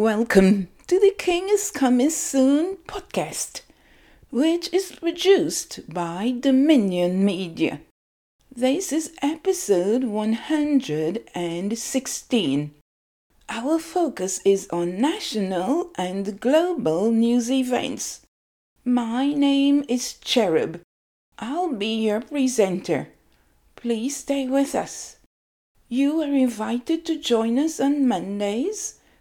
Welcome to the King is Coming Soon podcast, which is produced by Dominion Media. This is episode 116. Our focus is on national and global news events. My name is Cherub. I'll be your presenter. Please stay with us. You are invited to join us on Mondays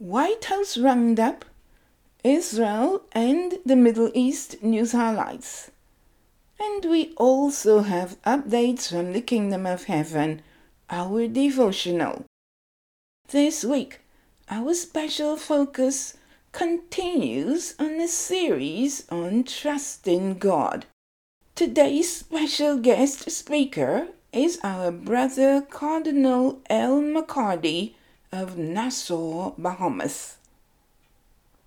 White House Roundup, Israel and the Middle East news highlights. And we also have updates from the Kingdom of Heaven, our devotional. This week, our special focus continues on a series on trusting God. Today's special guest speaker is our brother Cardinal L. McCardy of Nassau, Bahamas.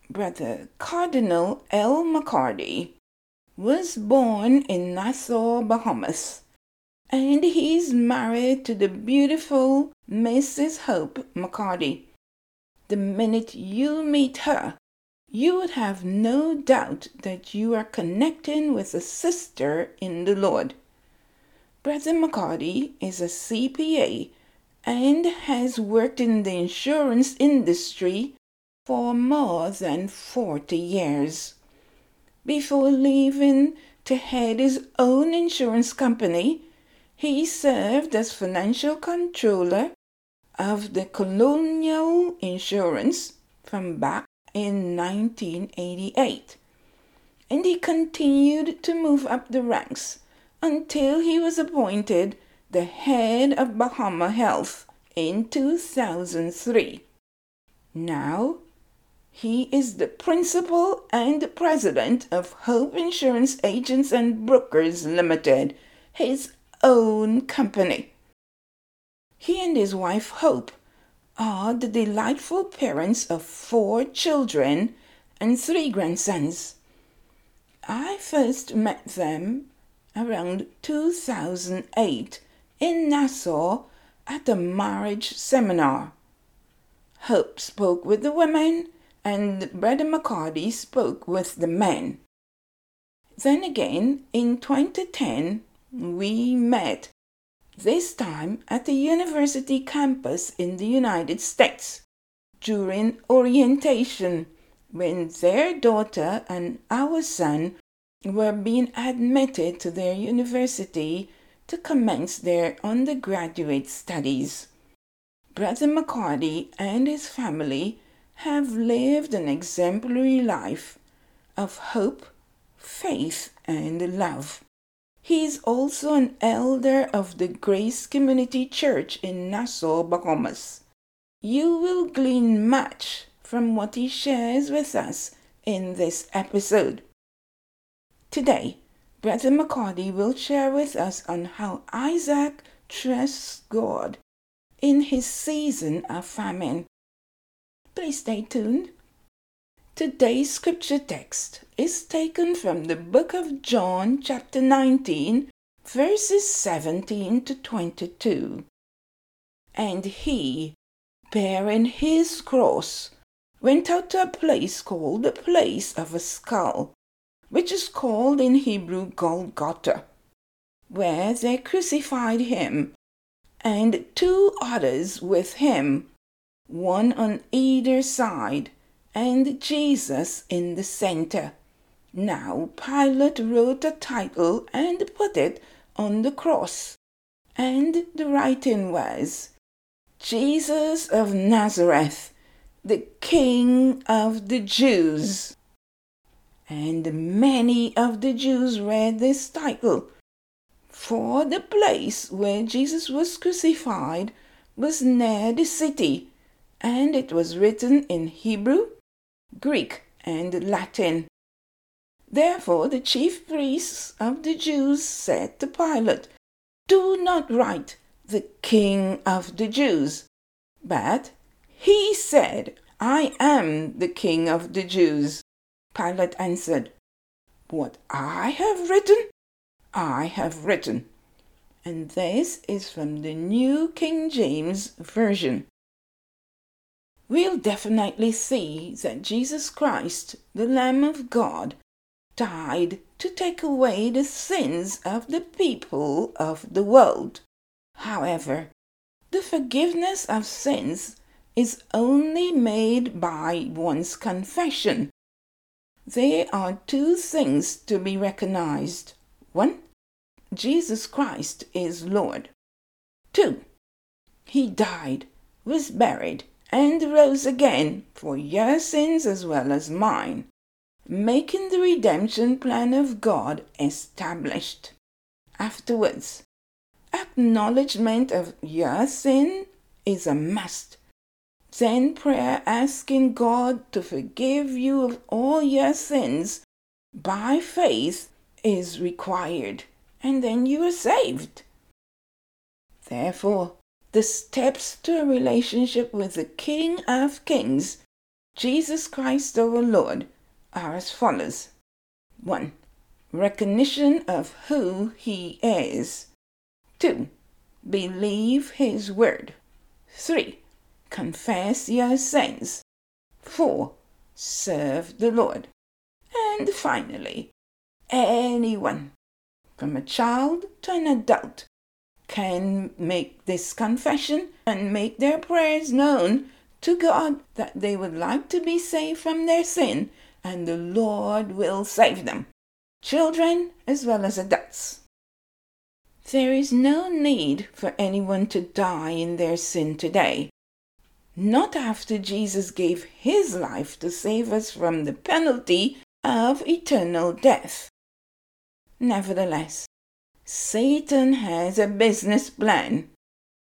Brother Cardinal L. McCardy was born in Nassau, Bahamas, and he's married to the beautiful Mrs. Hope McCardy. The minute you meet her, you would have no doubt that you are connecting with a sister in the Lord. Brother McCardy is a CPA and has worked in the insurance industry for more than 40 years. Before leaving to head his own insurance company, he served as financial controller of the Colonial Insurance from back in 1988. And he continued to move up the ranks until he was appointed the head of Bahama Health in 2003. Now, he is the principal and president of Hope Insurance Agents and Brokers Limited, his own company. He and his wife Hope are the delightful parents of four children and three grandsons. I first met them around 2008 in Nassau at a marriage seminar. Hope spoke with the women, and Brother McCardy spoke with the men. Then again, in 2010, we met, this time at the university campus in the United States, during orientation, when their daughter and our son were being admitted to their university to commence their undergraduate studies. Brother McCardy and his family have lived an exemplary life of hope, faith, and love. He is also an elder of the Grace Community Church in Nassau, Bahamas. You will glean much from what he shares with us in this episode. Today, Brother McCardy will share with us on how Isaac trusts God in his season of famine. Please stay tuned. Today's scripture text is taken from the book of John, chapter 19, verses 17 to 22. And he, bearing his cross, went out to a place called the place of a skull which is called in Hebrew Golgotha, where they crucified him, and two others with him, one on either side, and Jesus in the center. Now Pilate wrote a title and put it on the cross, and the writing was Jesus of Nazareth, the King of the Jews. And many of the Jews read this title, for the place where Jesus was crucified was near the city, and it was written in Hebrew, Greek, and Latin. Therefore the chief priests of the Jews said to Pilate, Do not write the King of the Jews, but he said, I am the King of the Jews. Pilate answered, What I have written, I have written. And this is from the New King James Version. We'll definitely see that Jesus Christ, the Lamb of God, died to take away the sins of the people of the world. However, the forgiveness of sins is only made by one's confession. There are two things to be recognized. One, Jesus Christ is Lord. Two, He died, was buried, and rose again for your sins as well as mine, making the redemption plan of God established. Afterwards, acknowledgement of your sin is a must. Then prayer asking God to forgive you of all your sins by faith is required, and then you are saved. Therefore, the steps to a relationship with the King of Kings, Jesus Christ our Lord, are as follows 1. Recognition of who He is. 2. Believe His word. 3. Confess your sins. 4. Serve the Lord. And finally, anyone, from a child to an adult, can make this confession and make their prayers known to God that they would like to be saved from their sin, and the Lord will save them, children as well as adults. There is no need for anyone to die in their sin today. Not after Jesus gave his life to save us from the penalty of eternal death. Nevertheless, Satan has a business plan.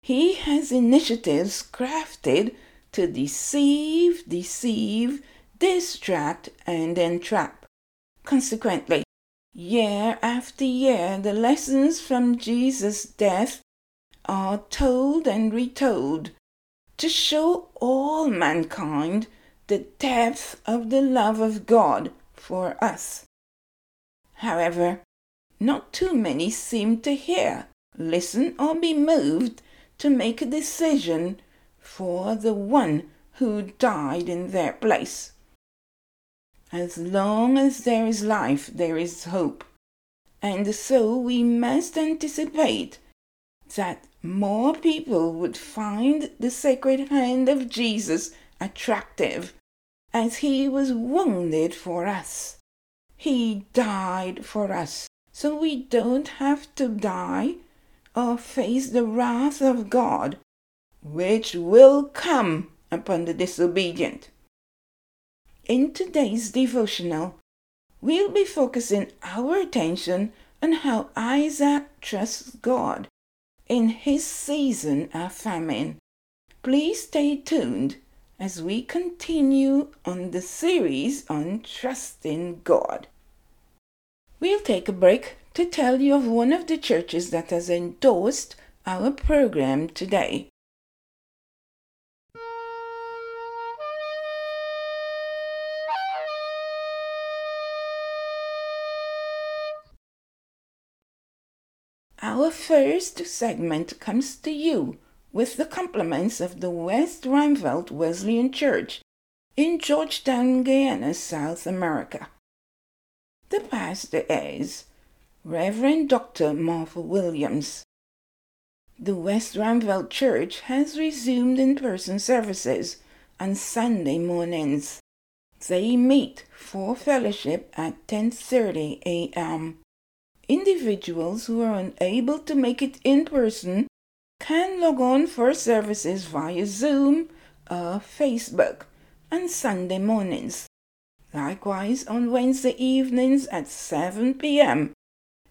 He has initiatives crafted to deceive, deceive, distract, and entrap. Consequently, Year after year, the lessons from Jesus' death are told and retold to show all mankind the depth of the love of God for us. However, not too many seem to hear, listen, or be moved to make a decision for the one who died in their place. As long as there is life, there is hope. And so we must anticipate that more people would find the sacred hand of Jesus attractive as he was wounded for us. He died for us, so we don't have to die or face the wrath of God, which will come upon the disobedient. In today's devotional, we'll be focusing our attention on how Isaac trusts God in his season of famine. Please stay tuned as we continue on the series on trusting God. We'll take a break to tell you of one of the churches that has endorsed our program today. Our first segment comes to you with the compliments of the West Ruimveldt Wesleyan Church in Georgetown, Guyana, South America. The pastor is Reverend Dr. Martha Williams. The West Ruimveldt Church has resumed in-person services on Sunday mornings. They meet for fellowship at 10:30 a.m. Individuals who are unable to make it in person can log on for services via Zoom or Facebook on Sunday mornings. Likewise, on Wednesday evenings at 7 p.m.,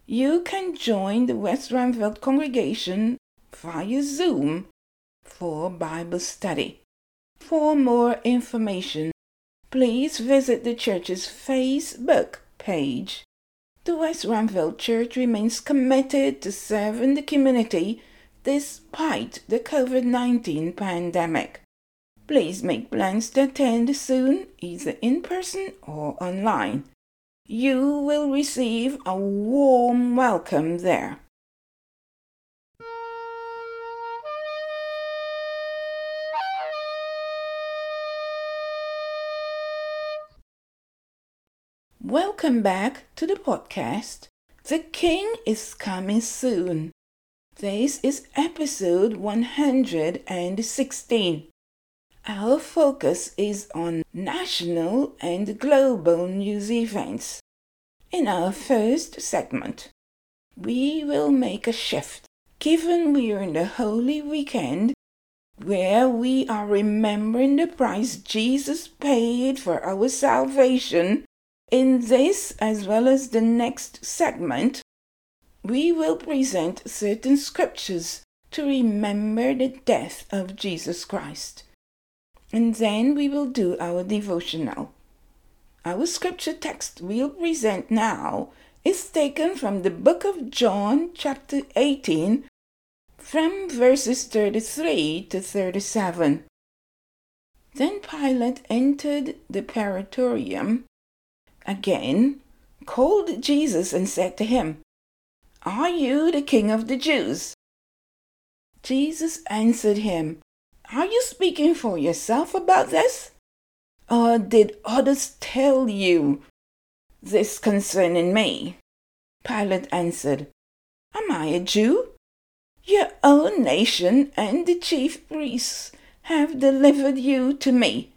you can join the West Ruimveldt congregation via Zoom for Bible study. For more information, please visit the church's Facebook page. The West Ruimveldt Church remains committed to serving the community despite the COVID 19 pandemic. Please make plans to attend soon, either in person or online. You will receive a warm welcome there. Welcome back to the podcast. The King is coming soon. This is episode 116. Our focus is on national and global news events. In our first segment, we will make a shift given we are in the Holy Weekend where we are remembering the price Jesus paid for our salvation in this, as well as the next segment, we will present certain scriptures to remember the death of Jesus Christ. And then we will do our devotional. Our scripture text we'll present now is taken from the book of John, chapter 18, from verses 33 to 37. Then Pilate entered the praetorium again, called Jesus and said to him, Are you the king of the Jews? Jesus answered him, Are you speaking for yourself about this? Or did others tell you this concerning me? Pilate answered, Am I a Jew? Your own nation and the chief priests have delivered you to me.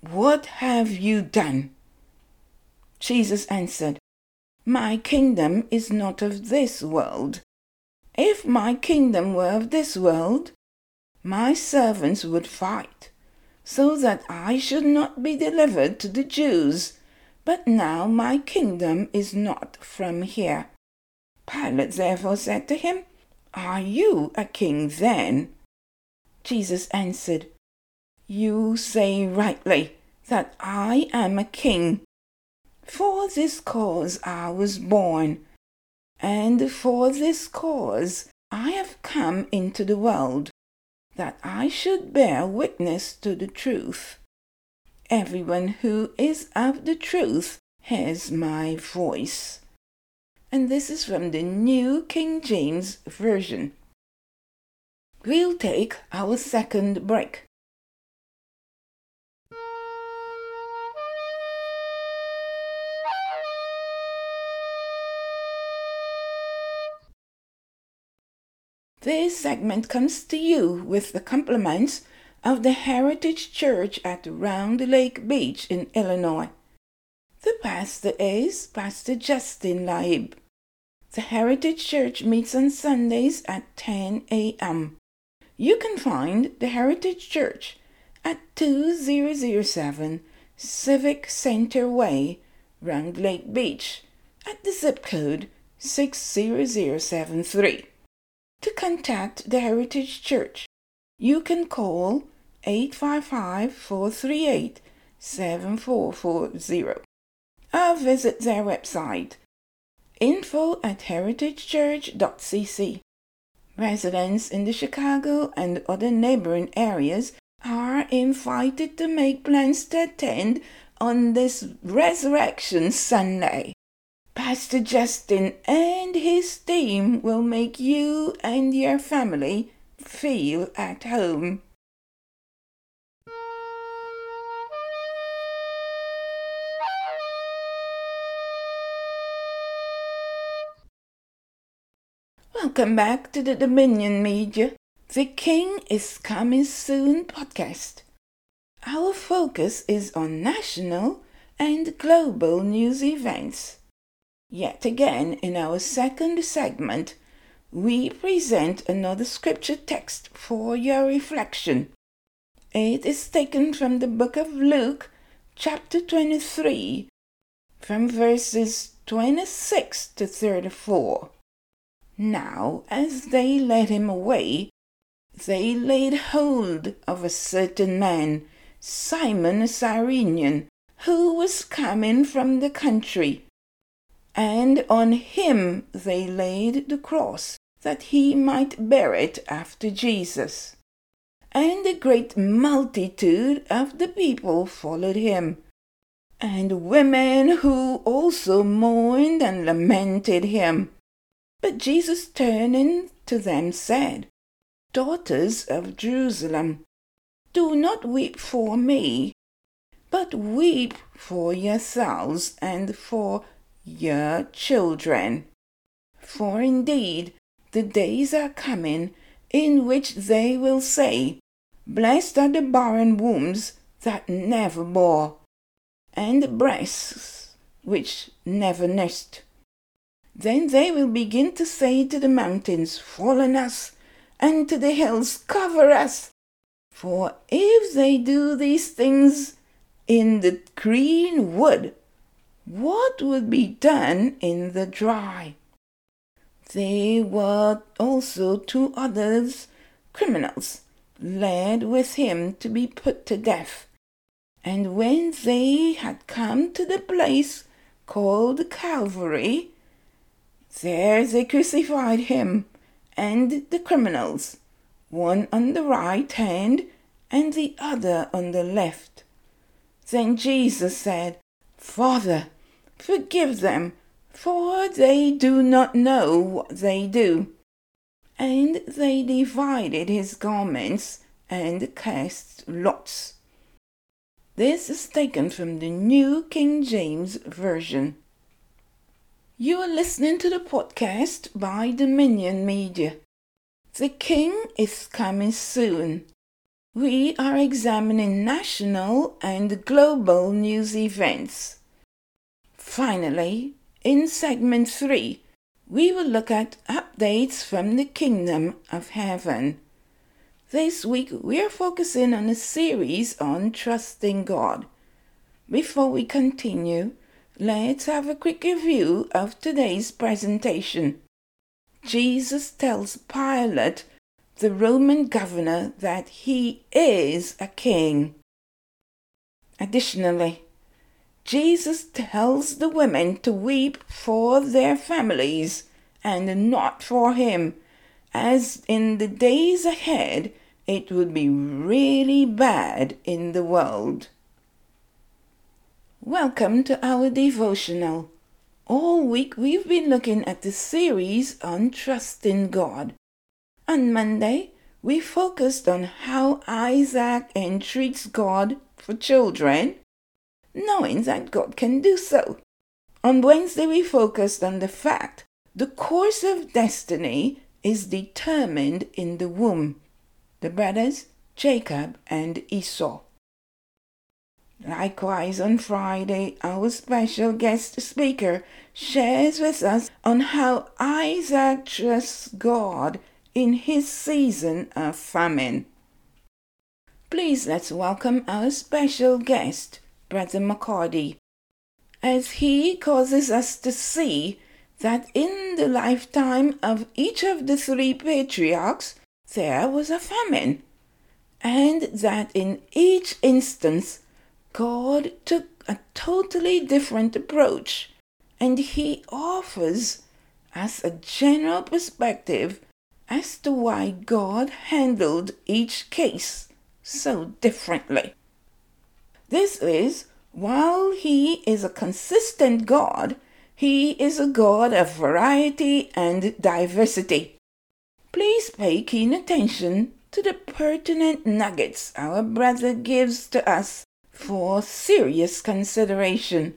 What have you done? Jesus answered, My kingdom is not of this world. If my kingdom were of this world, my servants would fight, so that I should not be delivered to the Jews. But now my kingdom is not from here. Pilate therefore said to him, Are you a king then? Jesus answered, You say rightly that I am a king. For this cause I was born, and for this cause I have come into the world, that I should bear witness to the truth. Everyone who is of the truth has my voice. And this is from the New King James Version. We'll take our second break. This segment comes to you with the compliments of the Heritage Church at Round Lake Beach in Illinois. The pastor is Pastor Justin Laib. The Heritage Church meets on Sundays at 10 a.m. You can find the Heritage Church at 2007 Civic Center Way, Round Lake Beach, at the zip code 60073. To contact the Heritage Church, you can call 855 438 7440 or visit their website info at heritagechurch.cc. Residents in the Chicago and other neighboring areas are invited to make plans to attend on this Resurrection Sunday. Pastor Justin and his team will make you and your family feel at home. Welcome back to the Dominion Media. The King is Coming Soon podcast. Our focus is on national and global news events. Yet again, in our second segment, we present another scripture text for your reflection. It is taken from the book of Luke, chapter 23, from verses 26 to 34. Now, as they led him away, they laid hold of a certain man Simon a Cyrenian, who was coming from the country. And on him they laid the cross, that he might bear it after Jesus. And a great multitude of the people followed him, and women who also mourned and lamented him. But Jesus turning to them said, Daughters of Jerusalem, do not weep for me, but weep for yourselves and for your children. For indeed the days are coming in which they will say, Blessed are the barren wombs that never bore, and the breasts which never nursed. Then they will begin to say to the mountains, Fall on us, and to the hills, Cover us. For if they do these things in the green wood, what would be done in the dry? There were also two others, criminals, led with him to be put to death. And when they had come to the place called Calvary, there they crucified him and the criminals, one on the right hand and the other on the left. Then Jesus said, Father, forgive them, for they do not know what they do. And they divided his garments and cast lots. This is taken from the New King James Version. You are listening to the podcast by Dominion Media. The King is coming soon. We are examining national and global news events. Finally, in segment 3, we will look at updates from the Kingdom of Heaven. This week, we are focusing on a series on trusting God. Before we continue, let's have a quick review of today's presentation. Jesus tells Pilate, the Roman governor, that he is a king. Additionally, Jesus tells the women to weep for their families and not for him, as in the days ahead it would be really bad in the world. Welcome to our devotional. All week we've been looking at the series on trusting God. On Monday, we focused on how Isaac entreats God for children knowing that God can do so. On Wednesday, we focused on the fact the course of destiny is determined in the womb. The brothers, Jacob and Esau. Likewise, on Friday, our special guest speaker shares with us on how Isaac trusts God in his season of famine. Please let's welcome our special guest, Brother McCardy, as he causes us to see that in the lifetime of each of the three patriarchs there was a famine, and that in each instance God took a totally different approach, and he offers us a general perspective as to why God handled each case so differently. This is, while He is a consistent God, He is a God of variety and diversity. Please pay keen attention to the pertinent nuggets our brother gives to us for serious consideration.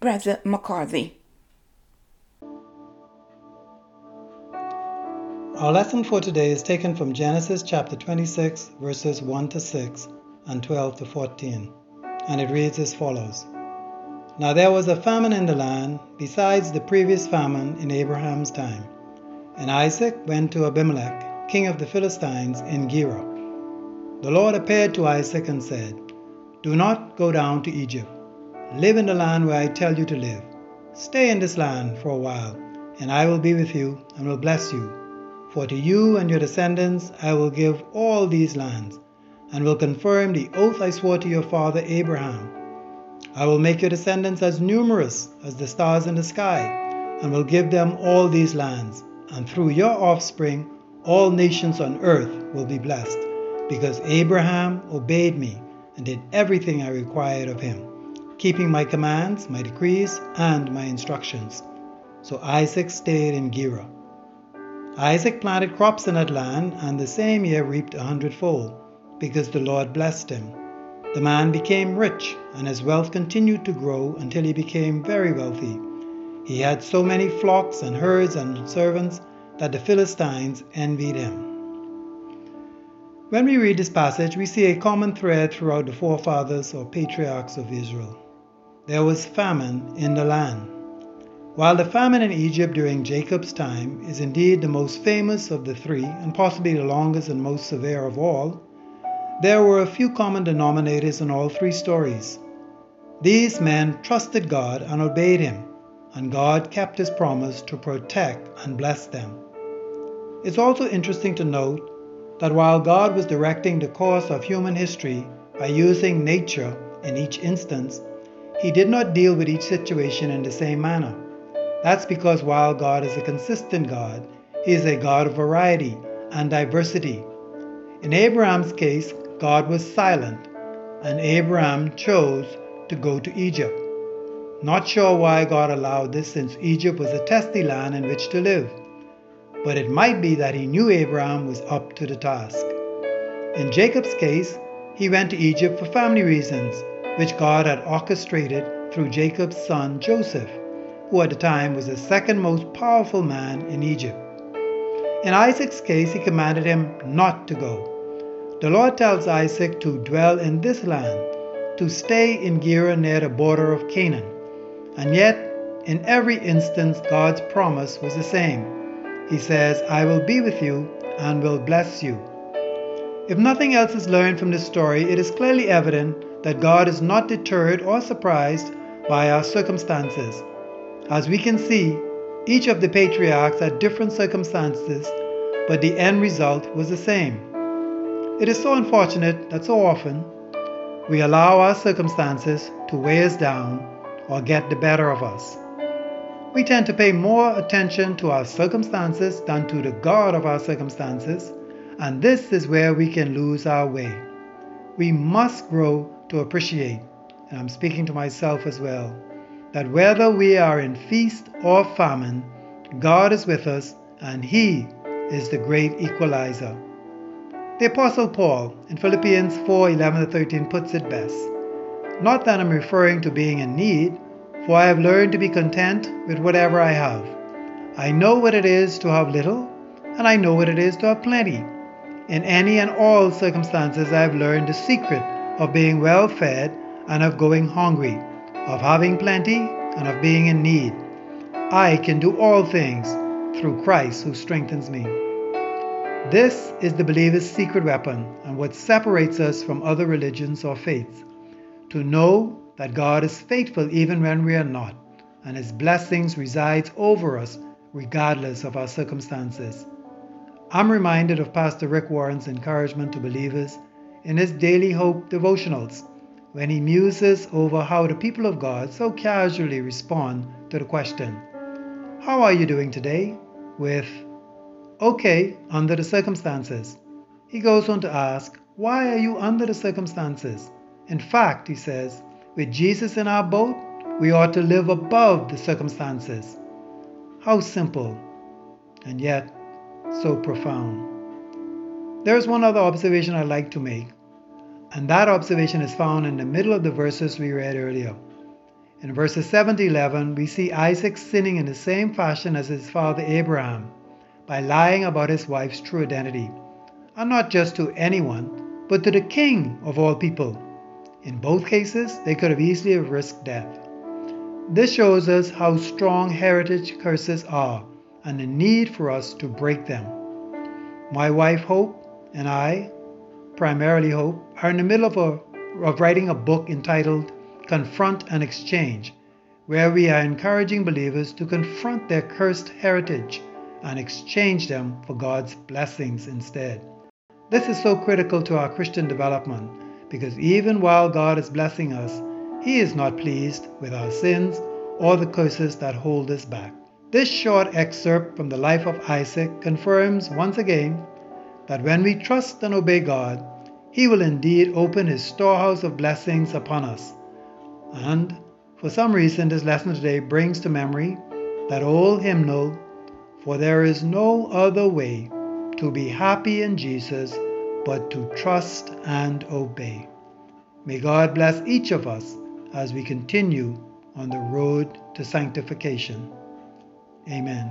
Brother McCardy. Our lesson for today is taken from Genesis chapter 26, verses 1 to 6 and 12 to 14 and it reads as follows Now there was a famine in the land, besides the previous famine in Abraham's time. And Isaac went to Abimelech, king of the Philistines, in Gerar. The Lord appeared to Isaac and said, Do not go down to Egypt. Live in the land where I tell you to live. Stay in this land for a while, and I will be with you and will bless you. For to you and your descendants I will give all these lands and will confirm the oath I swore to your father Abraham. I will make your descendants as numerous as the stars in the sky, and will give them all these lands, and through your offspring all nations on earth will be blessed, because Abraham obeyed me and did everything I required of him, keeping my commands, my decrees, and my instructions. So Isaac stayed in Gerar. Isaac planted crops in that land, and the same year reaped a hundredfold, because the Lord blessed him. The man became rich, and his wealth continued to grow until he became very wealthy. He had so many flocks and herds and servants that the Philistines envied him. When we read this passage, we see a common thread throughout the forefathers or patriarchs of Israel. There was famine in the land. While the famine in Egypt during Jacob's time is indeed the most famous of the three, and possibly the longest and most severe of all, there were a few common denominators in all three stories. These men trusted God and obeyed Him, and God kept His promise to protect and bless them. It's also interesting to note that while God was directing the course of human history by using nature in each instance, He did not deal with each situation in the same manner. That's because while God is a consistent God, He is a God of variety and diversity. In Abraham's case, God was silent, and Abraham chose to go to Egypt. Not sure why God allowed this since Egypt was a testy land in which to live, but it might be that He knew Abraham was up to the task. In Jacob's case, he went to Egypt for family reasons, which God had orchestrated through Jacob's son Joseph who at the time was the second most powerful man in Egypt. In Isaac's case, he commanded him not to go. The Lord tells Isaac to dwell in this land, to stay in Gerar near the border of Canaan. And yet, in every instance, God's promise was the same. He says, I will be with you and will bless you. If nothing else is learned from this story, it is clearly evident that God is not deterred or surprised by our circumstances. As we can see, each of the patriarchs had different circumstances, but the end result was the same. It is so unfortunate that so often we allow our circumstances to weigh us down or get the better of us. We tend to pay more attention to our circumstances than to the God of our circumstances, and this is where we can lose our way. We must grow to appreciate, and I'm speaking to myself as well that whether we are in feast or famine, God is with us and He is the great equalizer. The Apostle Paul in Philippians 4 11 13 puts it best. Not that I'm referring to being in need, for I have learned to be content with whatever I have. I know what it is to have little, and I know what it is to have plenty. In any and all circumstances, I have learned the secret of being well fed and of going hungry of having plenty and of being in need. I can do all things through Christ who strengthens me. This is the believer's secret weapon and what separates us from other religions or faiths. To know that God is faithful even when we are not, and His blessings resides over us regardless of our circumstances. I'm reminded of Pastor Rick Warren's encouragement to believers in his Daily Hope devotionals when he muses over how the people of God so casually respond to the question, How are you doing today? with, Okay, under the circumstances. He goes on to ask, Why are you under the circumstances? In fact, he says, with Jesus in our boat, we ought to live above the circumstances. How simple, and yet so profound. There is one other observation I'd like to make and that observation is found in the middle of the verses we read earlier. In verses 7 to 11, we see Isaac sinning in the same fashion as his father Abraham by lying about his wife's true identity, and not just to anyone, but to the king of all people. In both cases, they could have easily have risked death. This shows us how strong heritage curses are and the need for us to break them. My wife Hope and I primarily Hope, are in the middle of, a, of writing a book entitled Confront and Exchange, where we are encouraging believers to confront their cursed heritage and exchange them for God's blessings instead. This is so critical to our Christian development because even while God is blessing us, He is not pleased with our sins or the curses that hold us back. This short excerpt from the life of Isaac confirms once again that when we trust and obey God, He will indeed open His storehouse of blessings upon us. And for some reason, this lesson today brings to memory that old hymnal, For there is no other way to be happy in Jesus but to trust and obey. May God bless each of us as we continue on the road to sanctification. Amen.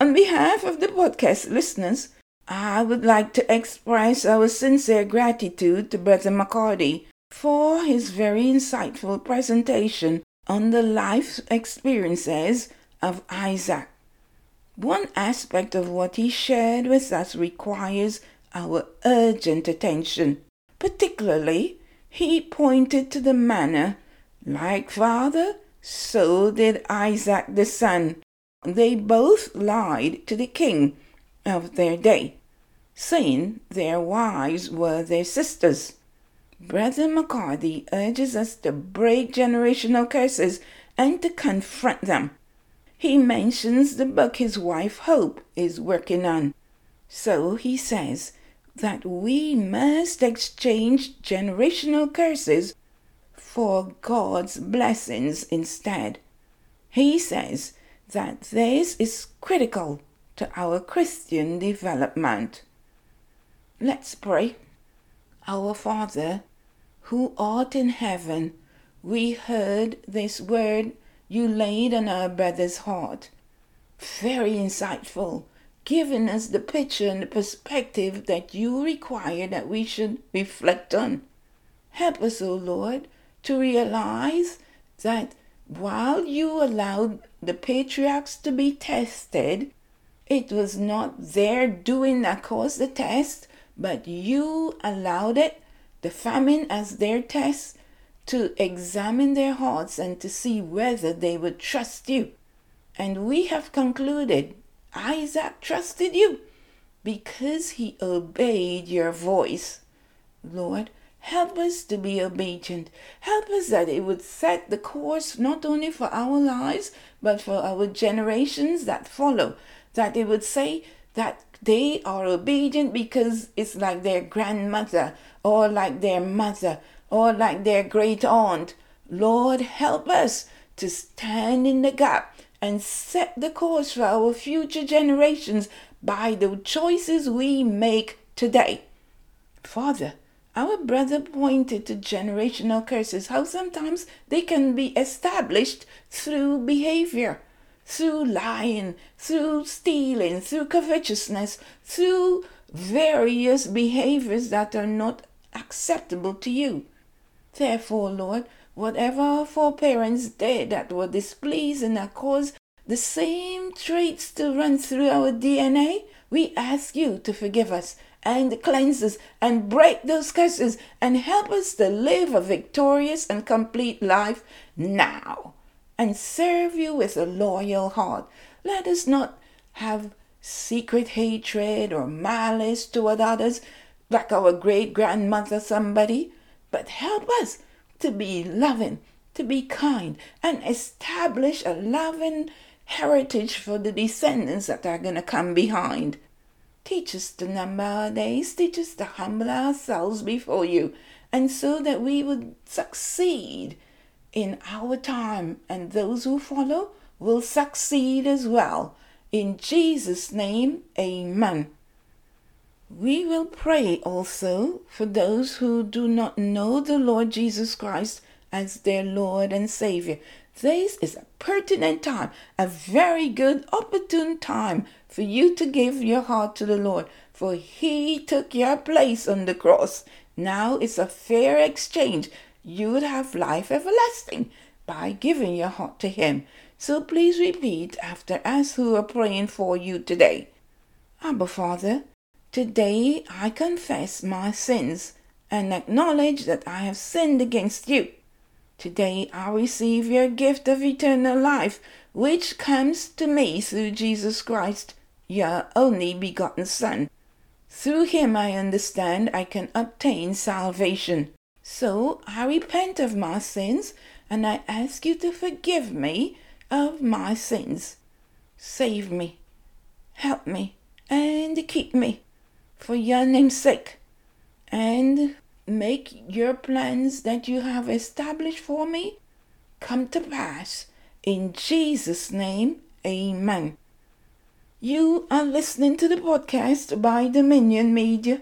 On behalf of the podcast listeners, I would like to express our sincere gratitude to Brother McCardy for his very insightful presentation on the life experiences of Isaac. One aspect of what he shared with us requires our urgent attention. Particularly, he pointed to the manner, like father, so did Isaac the son. They both lied to the king of their day, saying their wives were their sisters. Brother McCardy urges us to break generational curses and to confront them. He mentions the book his wife Hope is working on. So he says that we must exchange generational curses for God's blessings instead. He says that this is critical to our Christian development. Let's pray. Our Father, who art in heaven, we heard this word you laid on our brother's heart. Very insightful, giving us the picture and the perspective that you require that we should reflect on. Help us, O Lord, to realize that while you allowed the patriarchs to be tested, it was not their doing that caused the test, but you allowed it, the famine as their test, to examine their hearts and to see whether they would trust you. And we have concluded Isaac trusted you because he obeyed your voice. Lord, help us to be obedient. Help us that it would set the course not only for our lives, but for our generations that follow. That it would say that they are obedient because it's like their grandmother or like their mother or like their great aunt. Lord, help us to stand in the gap and set the course for our future generations by the choices we make today. Father, our brother pointed to generational curses, how sometimes they can be established through behavior, through lying, through stealing, through covetousness, through various behaviors that are not acceptable to you. Therefore, Lord, whatever our foreparents did that were displeasing that caused the same traits to run through our DNA, we ask you to forgive us and cleanse us and break those curses and help us to live a victorious and complete life now and serve you with a loyal heart. Let us not have secret hatred or malice toward others like our great grandmother somebody but help us to be loving, to be kind, and establish a loving heritage for the descendants that are going to come behind. Teach us to number our days, teach us to humble ourselves before you, and so that we would succeed in our time, and those who follow will succeed as well. In Jesus' name, amen. We will pray also for those who do not know the Lord Jesus Christ as their Lord and Savior. This is a pertinent time, a very good, opportune time for you to give your heart to the Lord, for He took your place on the cross. Now it's a fair exchange. You would have life everlasting by giving your heart to Him. So please repeat after us who are praying for you today. Abba Father, Today I confess my sins and acknowledge that I have sinned against you. Today I receive your gift of eternal life, which comes to me through Jesus Christ, your only begotten Son. Through him I understand I can obtain salvation. So I repent of my sins and I ask you to forgive me of my sins. Save me, help me, and keep me for your name's sake. And make your plans that you have established for me come to pass. In Jesus' name, amen. You are listening to the podcast by Dominion Media.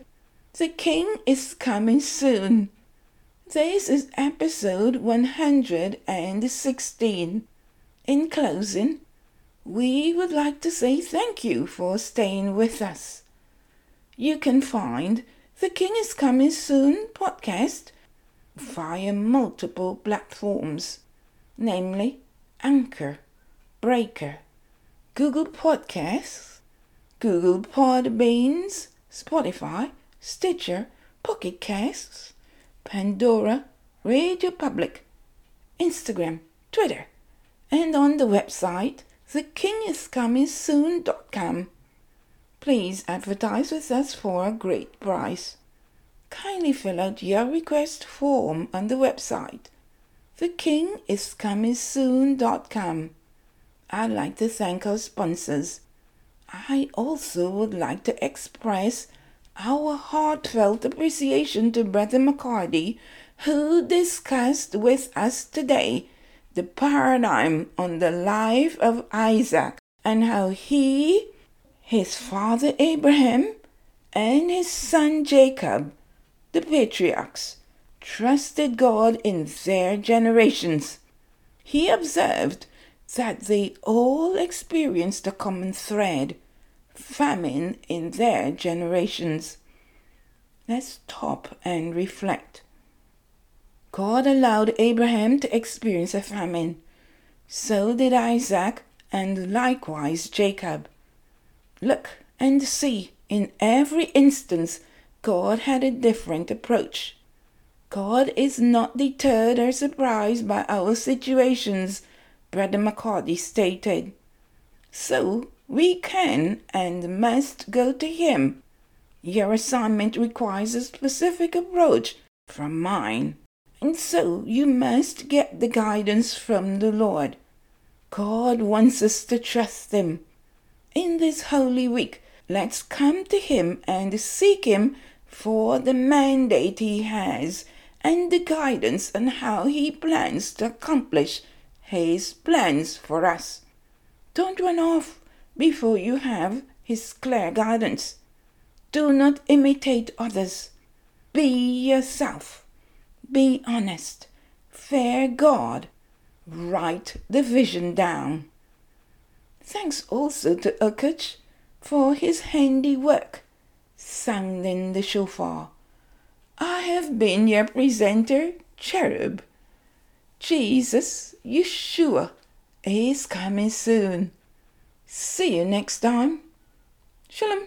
The King is coming soon. This is episode 116. In closing, we would like to say thank you for staying with us. You can find the King is Coming Soon podcast via multiple platforms, namely Anchor, Breaker, Google Podcasts, Google Podbeans, Spotify, Stitcher, Pocket Casts, Pandora, Radio Public, Instagram, Twitter, and on the website thekingiscomingsoon.com. Please advertise with us for a great price. Kindly fill out your request form on the website thekingiscomingsoon.com. I'd like to thank our sponsors. I also would like to express our heartfelt appreciation to Brother McCardy, who discussed with us today the paradigm on the life of Isaac and how he his father Abraham and his son Jacob, the patriarchs, trusted God in their generations. He observed that they all experienced a common thread famine in their generations. Let's stop and reflect. God allowed Abraham to experience a famine. So did Isaac and likewise Jacob. Look and see, in every instance, God had a different approach. God is not deterred or surprised by our situations, Brother McCardy stated. So we can and must go to Him. Your assignment requires a specific approach from mine, and so you must get the guidance from the Lord. God wants us to trust Him in this holy week, let's come to Him and seek Him for the mandate He has and the guidance on how He plans to accomplish His plans for us. Don't run off before you have His clear guidance. Do not imitate others. Be yourself. Be honest. Fear God. Write the vision down. Thanks also to Urkuch for his handiwork, sounding the shofar. I have been your presenter, Cherub. Jesus, Yeshua, is coming soon. See you next time. Shalom.